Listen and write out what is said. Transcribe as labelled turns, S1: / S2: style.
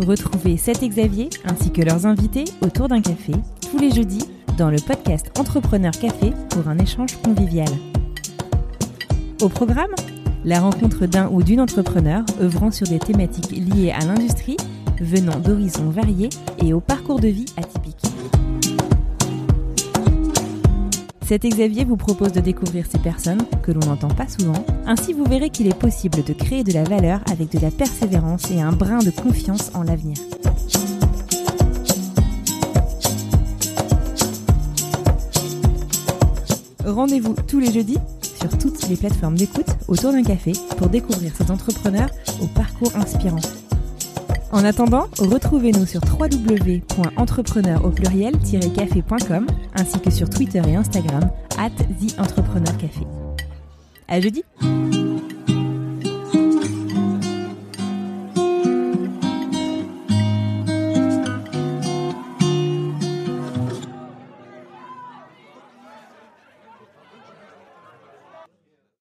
S1: Retrouvez 7 Xavier ainsi que leurs invités autour d'un café tous les jeudis dans le podcast Entrepreneur Café pour un échange convivial. Au programme, la rencontre d'un ou d'une entrepreneur œuvrant sur des thématiques liées à l'industrie, venant d'horizons variés et au parcours de vie atypique. Cet Xavier vous propose de découvrir ces personnes que l'on n'entend pas souvent. Ainsi, vous verrez qu'il est possible de créer de la valeur avec de la persévérance et un brin de confiance en l'avenir. Rendez-vous tous les jeudis sur toutes les plateformes d'écoute autour d'un café pour découvrir ces entrepreneurs au parcours inspirant. En attendant, retrouvez-nous sur www.entrepreneur au pluriel-café.com ainsi que sur Twitter et Instagram at TheEntrepreneurCafé. À jeudi!